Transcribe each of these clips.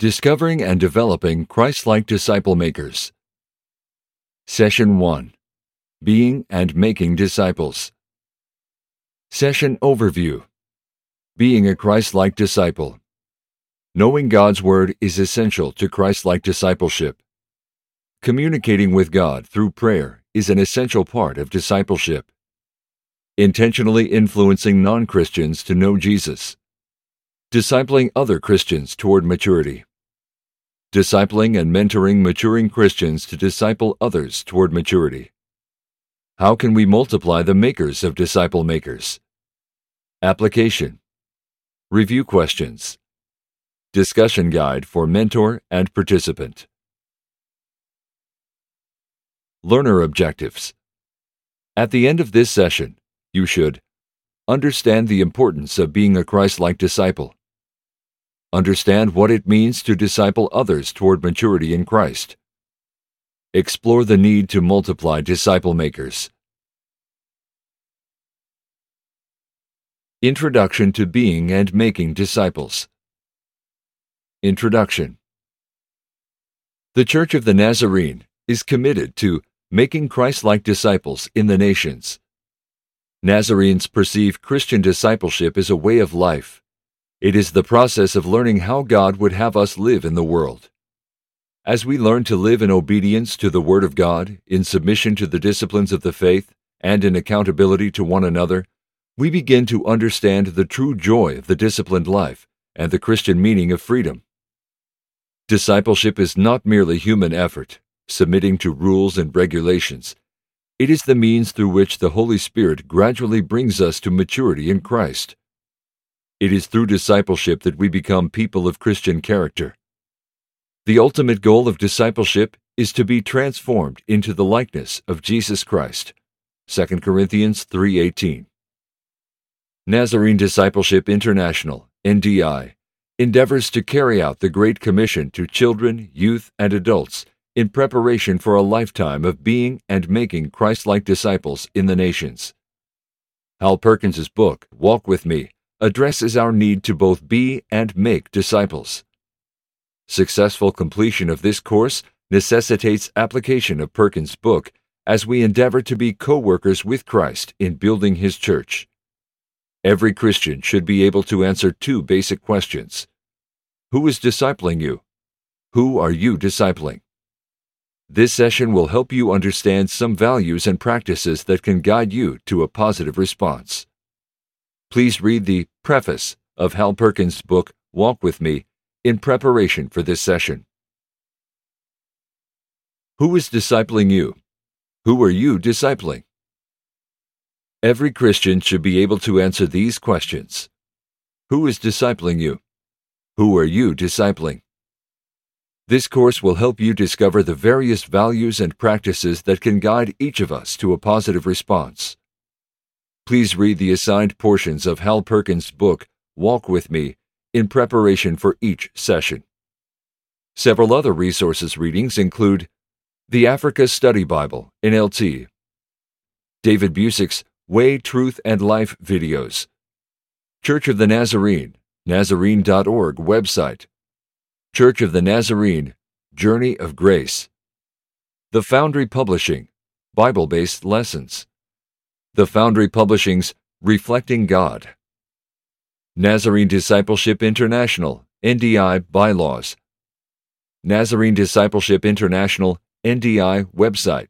Discovering and Developing Christ like Disciple Makers. Session 1 Being and Making Disciples. Session Overview Being a Christ like Disciple. Knowing God's Word is essential to Christ like discipleship. Communicating with God through prayer is an essential part of discipleship. Intentionally influencing non Christians to know Jesus. Discipling other Christians toward maturity. Discipling and mentoring maturing Christians to disciple others toward maturity. How can we multiply the makers of disciple makers? Application Review questions. Discussion guide for mentor and participant. Learner objectives. At the end of this session, you should understand the importance of being a Christ like disciple, understand what it means to disciple others toward maturity in Christ, explore the need to multiply disciple makers. Introduction to Being and Making Disciples. Introduction The Church of the Nazarene is committed to making Christ like disciples in the nations. Nazarenes perceive Christian discipleship as a way of life. It is the process of learning how God would have us live in the world. As we learn to live in obedience to the Word of God, in submission to the disciplines of the faith, and in accountability to one another, we begin to understand the true joy of the disciplined life and the Christian meaning of freedom. Discipleship is not merely human effort, submitting to rules and regulations. It is the means through which the Holy Spirit gradually brings us to maturity in Christ. It is through discipleship that we become people of Christian character. The ultimate goal of discipleship is to be transformed into the likeness of Jesus Christ. 2 Corinthians 3:18. Nazarene Discipleship International, NDI, endeavors to carry out the Great Commission to children, youth, and adults in preparation for a lifetime of being and making Christ like disciples in the nations. Hal Perkins's book, Walk With Me, addresses our need to both be and make disciples. Successful completion of this course necessitates application of Perkins' book as we endeavor to be co workers with Christ in building his church. Every Christian should be able to answer two basic questions Who is discipling you? Who are you discipling? This session will help you understand some values and practices that can guide you to a positive response. Please read the preface of Hal Perkins' book, Walk With Me, in preparation for this session. Who is discipling you? Who are you discipling? Every Christian should be able to answer these questions Who is discipling you? Who are you discipling? This course will help you discover the various values and practices that can guide each of us to a positive response. Please read the assigned portions of Hal Perkins' book, Walk With Me, in preparation for each session. Several other resources readings include The Africa Study Bible, NLT, David Busic's Way, Truth, and Life videos, Church of the Nazarene, Nazarene.org website, Church of the Nazarene, Journey of Grace, The Foundry Publishing, Bible based lessons, The Foundry Publishing's Reflecting God, Nazarene Discipleship International, NDI Bylaws, Nazarene Discipleship International, NDI website,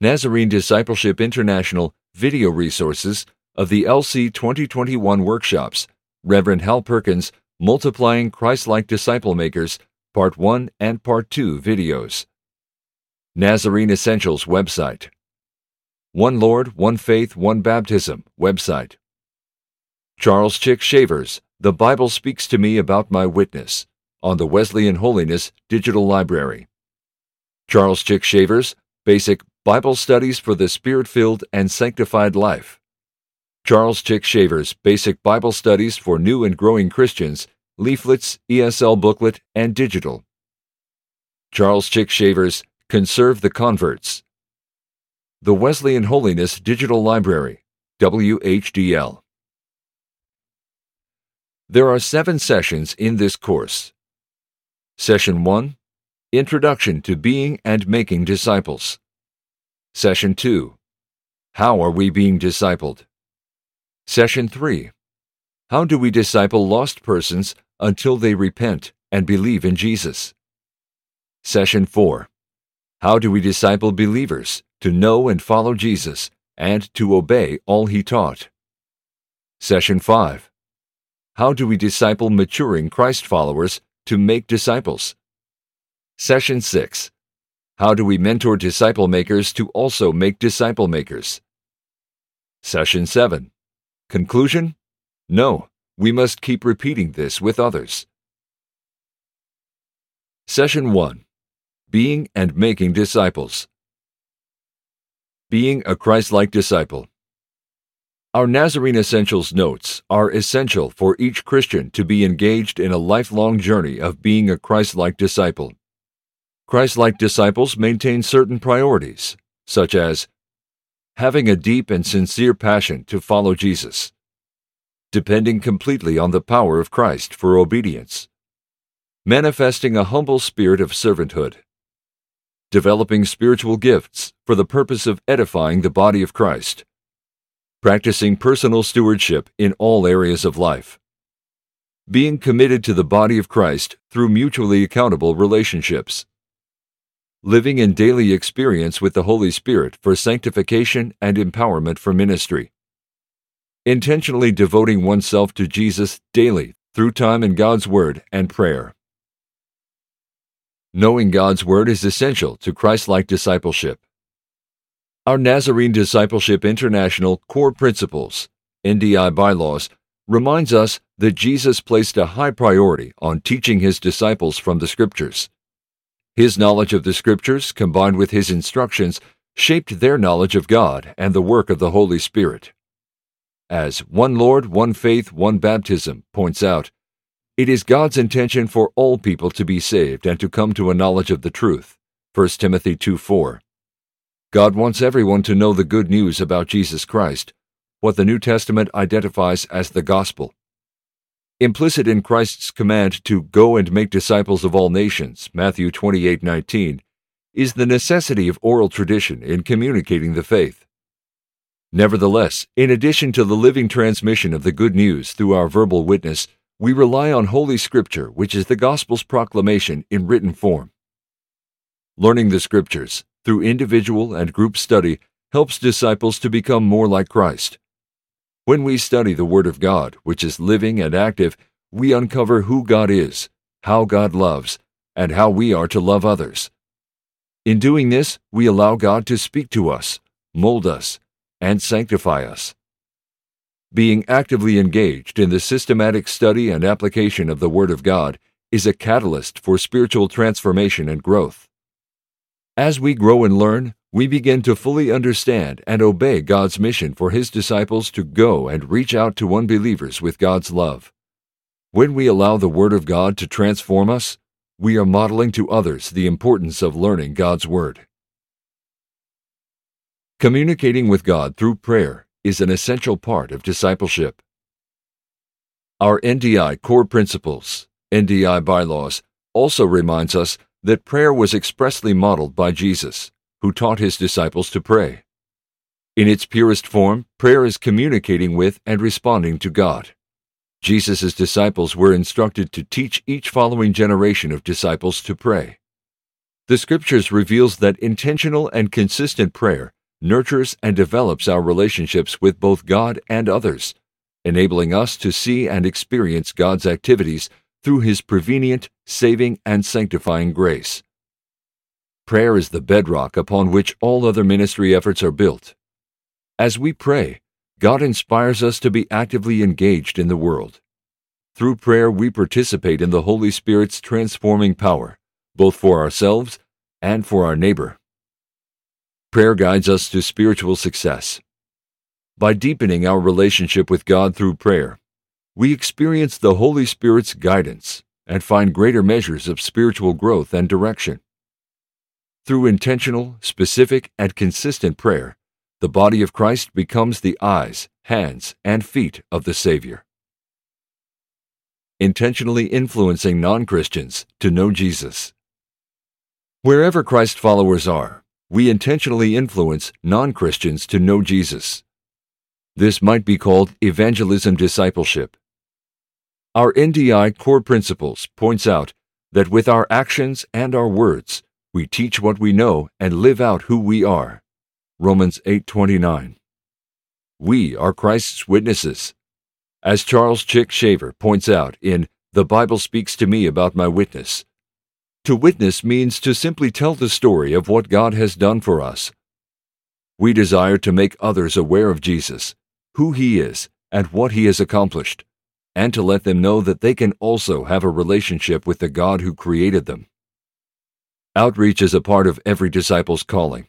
Nazarene Discipleship International video resources of the LC 2021 workshops, Reverend Hal Perkins, Multiplying Christ like Disciple Makers, Part 1 and Part 2 videos. Nazarene Essentials website. One Lord, One Faith, One Baptism website. Charles Chic Shaver's, The Bible Speaks to Me About My Witness, on the Wesleyan Holiness Digital Library. Charles Chic Shaver's, Basic Bible Studies for the Spirit Filled and Sanctified Life. Charles Chic Shaver's Basic Bible Studies for New and Growing Christians, leaflets, ESL booklet, and digital. Charles Chic Shaver's Conserve the Converts. The Wesleyan Holiness Digital Library, WHDL. There are seven sessions in this course. Session 1 Introduction to Being and Making Disciples. Session 2 How are we being discipled? Session 3 How do we disciple lost persons until they repent and believe in Jesus? Session 4 How do we disciple believers to know and follow Jesus and to obey all he taught? Session 5 How do we disciple maturing Christ followers to make disciples? Session 6 How do we mentor disciple makers to also make disciple makers? Session 7 Conclusion No, we must keep repeating this with others. Session 1 Being and Making Disciples. Being a Christ like disciple. Our Nazarene Essentials notes are essential for each Christian to be engaged in a lifelong journey of being a Christ like disciple. Christ like disciples maintain certain priorities, such as having a deep and sincere passion to follow Jesus, depending completely on the power of Christ for obedience, manifesting a humble spirit of servanthood, developing spiritual gifts for the purpose of edifying the body of Christ, practicing personal stewardship in all areas of life, being committed to the body of Christ through mutually accountable relationships living in daily experience with the Holy Spirit for sanctification and empowerment for ministry. Intentionally devoting oneself to Jesus daily through time in God's Word and prayer. Knowing God's Word is essential to Christ like discipleship. Our Nazarene Discipleship International Core Principles, NDI bylaws, reminds us that Jesus placed a high priority on teaching his disciples from the Scriptures. His knowledge of the Scriptures, combined with his instructions, shaped their knowledge of God and the work of the Holy Spirit. As one Lord, one faith, one baptism points out, it is God's intention for all people to be saved and to come to a knowledge of the truth. 1 Timothy 2 4. God wants everyone to know the good news about Jesus Christ, what the New Testament identifies as the gospel. Implicit in Christ's command to go and make disciples of all nations, Matthew 28:19, is the necessity of oral tradition in communicating the faith. Nevertheless, in addition to the living transmission of the good news through our verbal witness, we rely on Holy Scripture, which is the gospel's proclamation in written form. Learning the Scriptures through individual and group study helps disciples to become more like Christ. When we study the Word of God, which is living and active, we uncover who God is, how God loves, and how we are to love others. In doing this, we allow God to speak to us, mold us, and sanctify us. Being actively engaged in the systematic study and application of the Word of God is a catalyst for spiritual transformation and growth. As we grow and learn, we begin to fully understand and obey God's mission for His disciples to go and reach out to unbelievers with God's love. When we allow the Word of God to transform us, we are modeling to others the importance of learning God's Word. Communicating with God through prayer is an essential part of discipleship. Our NDI core principles, NDI bylaws, also reminds us that prayer was expressly modeled by Jesus who taught his disciples to pray. In its purest form, prayer is communicating with and responding to God. Jesus' disciples were instructed to teach each following generation of disciples to pray. The Scriptures reveals that intentional and consistent prayer nurtures and develops our relationships with both God and others, enabling us to see and experience God's activities through His prevenient, saving, and sanctifying grace. Prayer is the bedrock upon which all other ministry efforts are built. As we pray, God inspires us to be actively engaged in the world. Through prayer, we participate in the Holy Spirit's transforming power, both for ourselves and for our neighbor. Prayer guides us to spiritual success. By deepening our relationship with God through prayer, we experience the Holy Spirit's guidance and find greater measures of spiritual growth and direction. Through intentional, specific, and consistent prayer, the body of Christ becomes the eyes, hands, and feet of the Savior. intentionally influencing non Christians to know Jesus. Wherever Christ followers are, we intentionally influence non Christians to know Jesus. This might be called evangelism discipleship. Our NDI core principles points out that with our actions and our words, we teach what we know and live out who we are. Romans 8:29. We are Christ's witnesses. As Charles Chic Shaver points out in The Bible Speaks to Me About My Witness, to witness means to simply tell the story of what God has done for us. We desire to make others aware of Jesus, who he is, and what he has accomplished and to let them know that they can also have a relationship with the God who created them. Outreach is a part of every disciple's calling.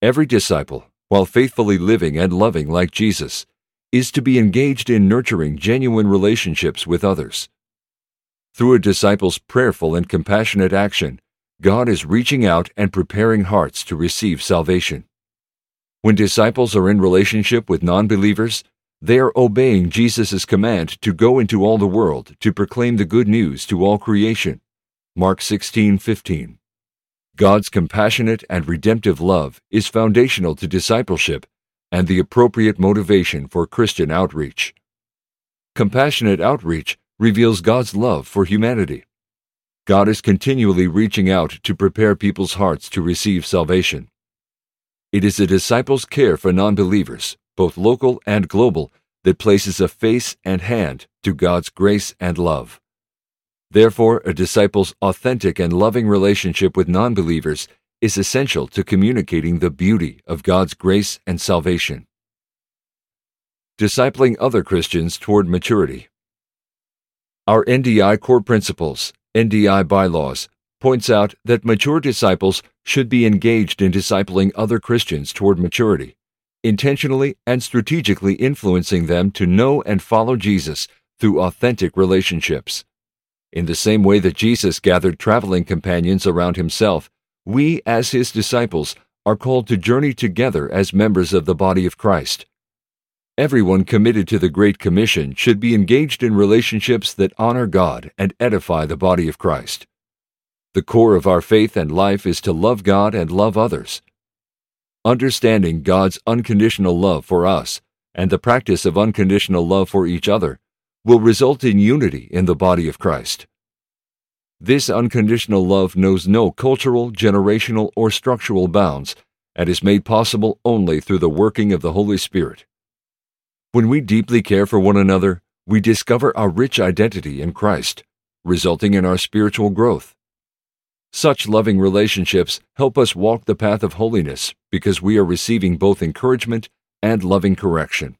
Every disciple, while faithfully living and loving like Jesus, is to be engaged in nurturing genuine relationships with others. Through a disciple's prayerful and compassionate action, God is reaching out and preparing hearts to receive salvation. When disciples are in relationship with non believers, they are obeying Jesus' command to go into all the world to proclaim the good news to all creation. Mark 16:15. God's compassionate and redemptive love is foundational to discipleship and the appropriate motivation for Christian outreach. Compassionate outreach reveals God's love for humanity. God is continually reaching out to prepare people's hearts to receive salvation. It is a disciple's care for non believers both local and global, that places a face and hand to God's grace and love. Therefore, a disciple's authentic and loving relationship with non believers is essential to communicating the beauty of God's grace and salvation. Discipling other Christians toward maturity. Our NDI core principles, NDI bylaws, points out that mature disciples should be engaged in discipling other Christians toward maturity intentionally and strategically influencing them to know and follow Jesus through authentic relationships. In the same way that Jesus gathered traveling companions around himself, we, as his disciples, are called to journey together as members of the body of Christ. Everyone committed to the Great Commission should be engaged in relationships that honor God and edify the body of Christ. The core of our faith and life is to love God and love others. Understanding God's unconditional love for us and the practice of unconditional love for each other will result in unity in the body of Christ. This unconditional love knows no cultural, generational, or structural bounds and is made possible only through the working of the Holy Spirit. When we deeply care for one another, we discover our rich identity in Christ, resulting in our spiritual growth. Such loving relationships help us walk the path of holiness because we are receiving both encouragement and loving correction.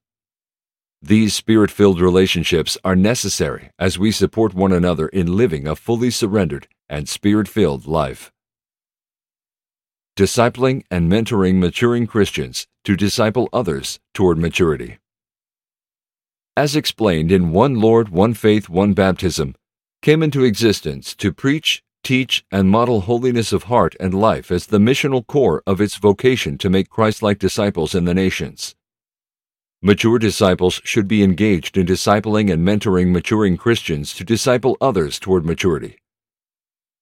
These spirit filled relationships are necessary as we support one another in living a fully surrendered and spirit filled life. Discipling and mentoring maturing Christians to disciple others toward maturity. As explained in One Lord, One Faith, One Baptism, came into existence to preach, teach, and model holiness of heart and life as the missional core of its vocation to make Christ like disciples in the nations. Mature disciples should be engaged in discipling and mentoring maturing Christians to disciple others toward maturity.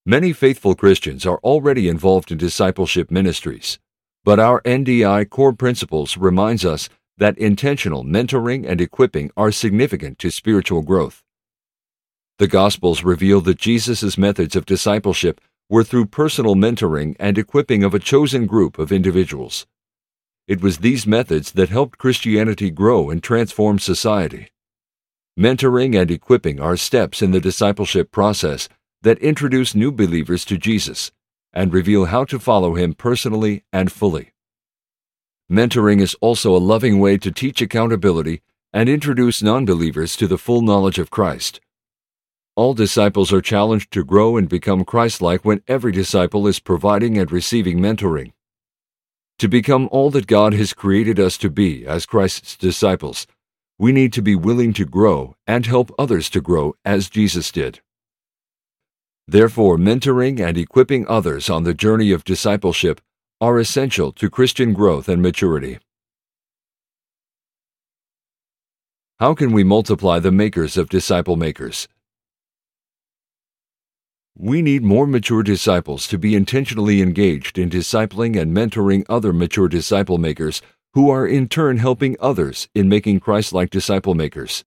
Many faithful Christians are already involved in discipleship ministries, but our NDI core principles reminds us that intentional mentoring and equipping are significant to spiritual growth. The Gospels reveal that Jesus' methods of discipleship were through personal mentoring and equipping of a chosen group of individuals. It was these methods that helped Christianity grow and transform society. Mentoring and equipping are steps in the discipleship process that introduce new believers to Jesus and reveal how to follow him personally and fully. Mentoring is also a loving way to teach accountability and introduce non believers to the full knowledge of Christ. All disciples are challenged to grow and become Christ like when every disciple is providing and receiving mentoring. To become all that God has created us to be as Christ's disciples, we need to be willing to grow and help others to grow as Jesus did. Therefore, mentoring and equipping others on the journey of discipleship are essential to Christian growth and maturity. How can we multiply the makers of disciple makers? we need more mature disciples to be intentionally engaged in discipling and mentoring other mature disciple makers who are in turn helping others in making Christ like disciple makers.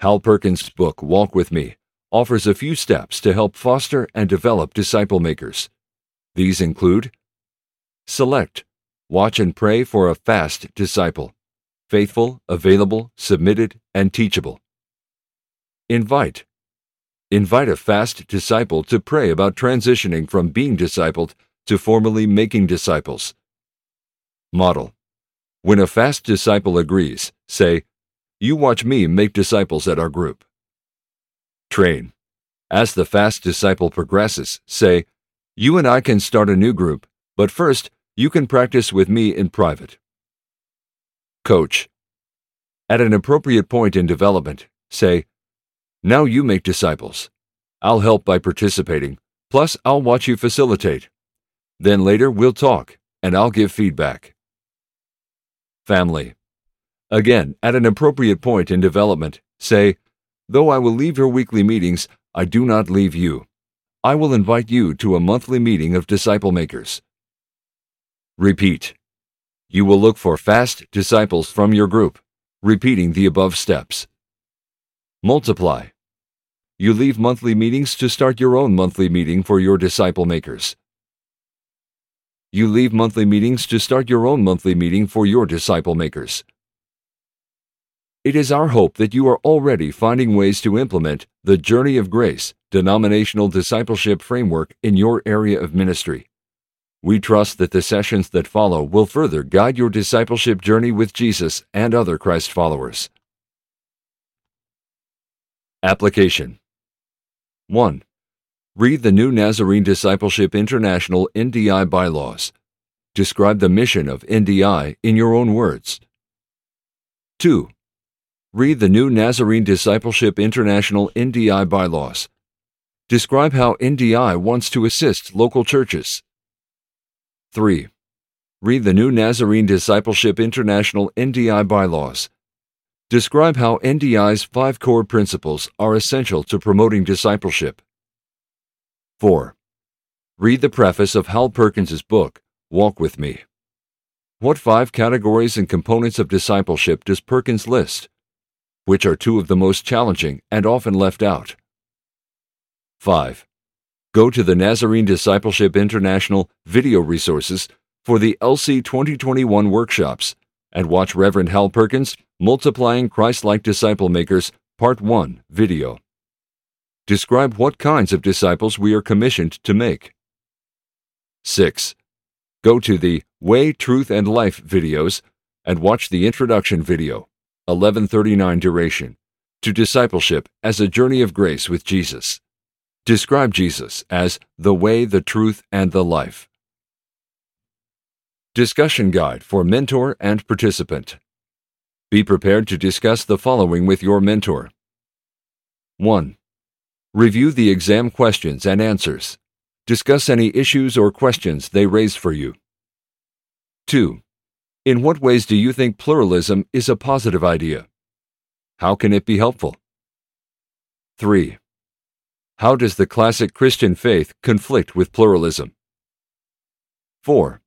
Hal Perkins' book, Walk With Me, offers a few steps to help foster and develop disciple makers. These include Select, watch and pray for a fast disciple, faithful, available, submitted, and teachable. Invite, Invite a fast disciple to pray about transitioning from being discipled to formally making disciples. Model. When a fast disciple agrees, say, You watch me make disciples at our group. Train. As the fast disciple progresses, say, You and I can start a new group, but first, you can practice with me in private. Coach. At an appropriate point in development, say, now you make disciples. I'll help by participating, plus, I'll watch you facilitate. Then later, we'll talk, and I'll give feedback. Family. Again, at an appropriate point in development, say, Though I will leave your weekly meetings, I do not leave you. I will invite you to a monthly meeting of disciple makers. Repeat. You will look for fast disciples from your group, repeating the above steps. Multiply. You leave monthly meetings to start your own monthly meeting for your disciple makers. You leave monthly meetings to start your own monthly meeting for your disciple makers. It is our hope that you are already finding ways to implement the Journey of Grace denominational discipleship framework in your area of ministry. We trust that the sessions that follow will further guide your discipleship journey with Jesus and other Christ followers. Application 1. Read the New Nazarene Discipleship International NDI bylaws. Describe the mission of NDI in your own words. 2. Read the New Nazarene Discipleship International NDI bylaws. Describe how NDI wants to assist local churches. 3. Read the New Nazarene Discipleship International NDI bylaws. Describe how NDI's five core principles are essential to promoting discipleship. 4. Read the preface of Hal Perkins' book, Walk With Me. What five categories and components of discipleship does Perkins list? Which are two of the most challenging and often left out? 5. Go to the Nazarene Discipleship International video resources for the LC 2021 workshops and watch Reverend Hal Perkins Multiplying Christ-like Disciple Makers Part 1 video. Describe what kinds of disciples we are commissioned to make. 6. Go to the Way, Truth, and Life videos and watch the introduction video, 1139 duration, to discipleship as a journey of grace with Jesus. Describe Jesus as the way, the truth, and the life. Discussion Guide for Mentor and Participant be prepared to discuss the following with your mentor. 1. Review the exam questions and answers. Discuss any issues or questions they raise for you. 2. In what ways do you think pluralism is a positive idea? How can it be helpful? 3. How does the classic Christian faith conflict with pluralism? 4.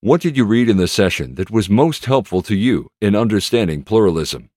What did you read in the session that was most helpful to you in understanding pluralism?